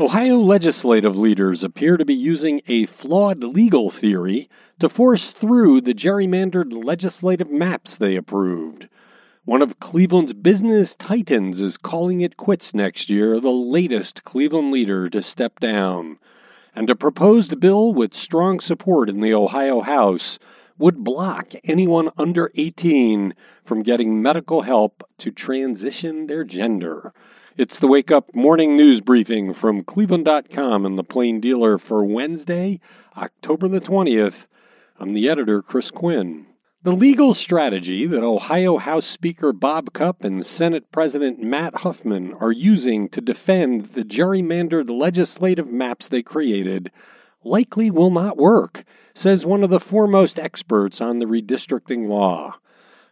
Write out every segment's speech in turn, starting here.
Ohio legislative leaders appear to be using a flawed legal theory to force through the gerrymandered legislative maps they approved. One of Cleveland's business titans is calling it quits next year, the latest Cleveland leader to step down. And a proposed bill with strong support in the Ohio House would block anyone under 18 from getting medical help to transition their gender. It's the Wake Up Morning News Briefing from Cleveland.com and the Plain Dealer for Wednesday, October the 20th. I'm the editor, Chris Quinn. The legal strategy that Ohio House Speaker Bob Cupp and Senate President Matt Huffman are using to defend the gerrymandered legislative maps they created likely will not work, says one of the foremost experts on the redistricting law.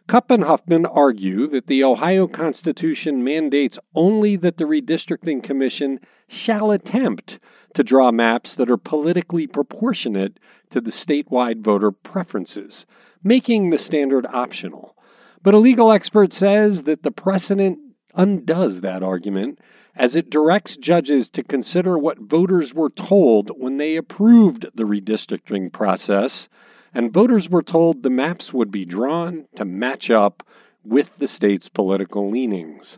Cupp and Huffman argue that the Ohio Constitution mandates only that the Redistricting Commission shall attempt to draw maps that are politically proportionate to the statewide voter preferences, making the standard optional. But a legal expert says that the precedent undoes that argument as it directs judges to consider what voters were told when they approved the redistricting process and voters were told the maps would be drawn to match up with the state's political leanings.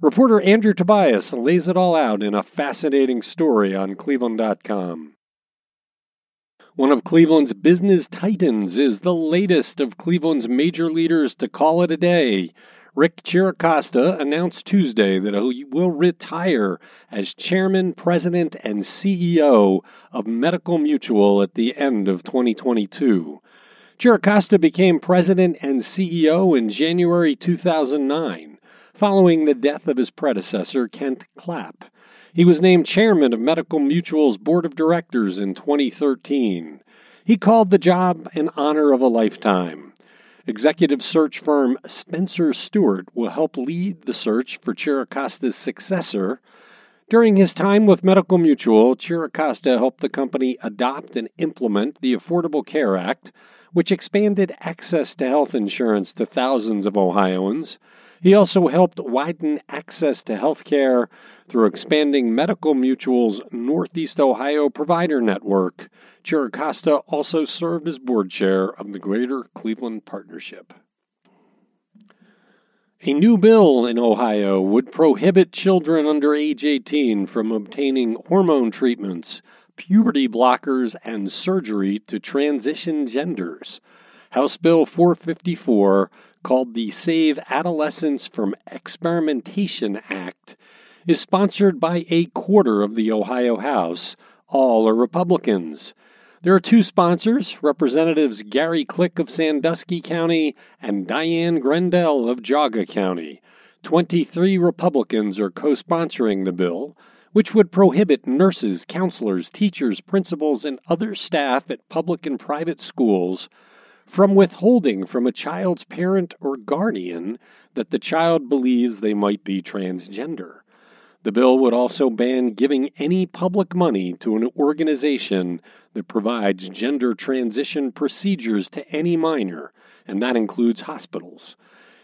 Reporter Andrew Tobias lays it all out in a fascinating story on Cleveland.com. One of Cleveland's business titans is the latest of Cleveland's major leaders to call it a day Rick Chiricosta announced Tuesday that he will retire as chairman, president, and CEO of Medical Mutual at the end of 2022. Chiricosta became president and CEO in January 2009, following the death of his predecessor, Kent Clapp. He was named chairman of Medical Mutual's board of directors in 2013. He called the job an honor of a lifetime. Executive search firm Spencer Stuart will help lead the search for Chiricosta's successor. During his time with Medical Mutual, Chiricosta helped the company adopt and implement the Affordable Care Act, which expanded access to health insurance to thousands of Ohioans. He also helped widen access to health care through expanding Medical Mutual's Northeast Ohio provider network. Chiricosta also served as board chair of the Greater Cleveland Partnership. A new bill in Ohio would prohibit children under age 18 from obtaining hormone treatments, puberty blockers, and surgery to transition genders. House Bill 454 called the Save Adolescents from Experimentation Act is sponsored by a quarter of the Ohio House. All are Republicans. There are two sponsors Representatives Gary Click of Sandusky County and Diane Grendell of Geauga County. 23 Republicans are co sponsoring the bill, which would prohibit nurses, counselors, teachers, principals, and other staff at public and private schools from withholding from a child's parent or guardian that the child believes they might be transgender. The bill would also ban giving any public money to an organization that provides gender transition procedures to any minor, and that includes hospitals.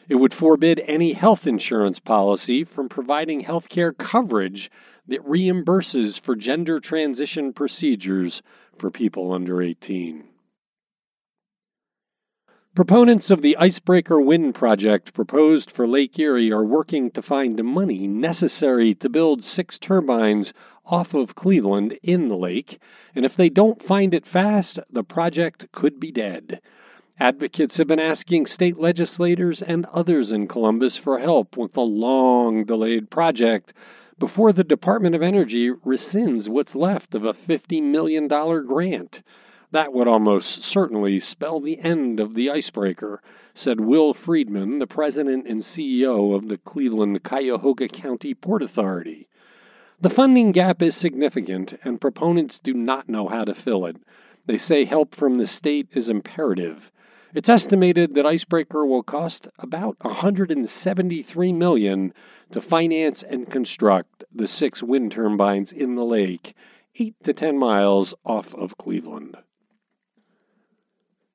It would forbid any health insurance policy from providing health care coverage that reimburses for gender transition procedures for people under 18. Proponents of the Icebreaker Wind project proposed for Lake Erie are working to find the money necessary to build six turbines off of Cleveland in the lake, and if they don't find it fast, the project could be dead. Advocates have been asking state legislators and others in Columbus for help with the long delayed project before the Department of Energy rescinds what's left of a $50 million grant. That would almost certainly spell the end of the icebreaker, said Will Friedman, the president and CEO of the Cleveland Cuyahoga County Port Authority. The funding gap is significant, and proponents do not know how to fill it. They say help from the state is imperative. It's estimated that Icebreaker will cost about 173 million to finance and construct the six wind turbines in the lake, 8 to 10 miles off of Cleveland.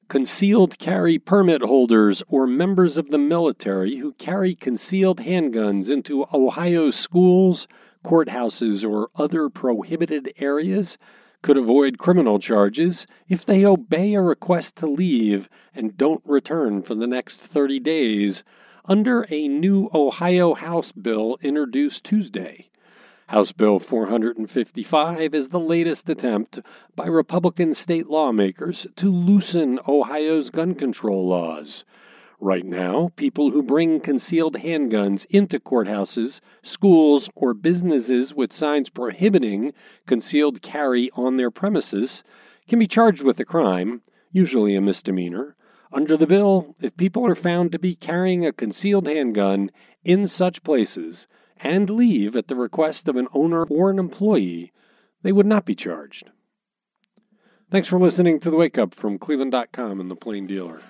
Concealed carry permit holders or members of the military who carry concealed handguns into Ohio schools, courthouses, or other prohibited areas could avoid criminal charges if they obey a request to leave and don't return for the next 30 days under a new Ohio House bill introduced Tuesday. House Bill 455 is the latest attempt by Republican state lawmakers to loosen Ohio's gun control laws. Right now, people who bring concealed handguns into courthouses, schools, or businesses with signs prohibiting concealed carry on their premises can be charged with a crime, usually a misdemeanor. Under the bill, if people are found to be carrying a concealed handgun in such places and leave at the request of an owner or an employee, they would not be charged. Thanks for listening to the Wake Up from Cleveland.com and the Plain Dealer.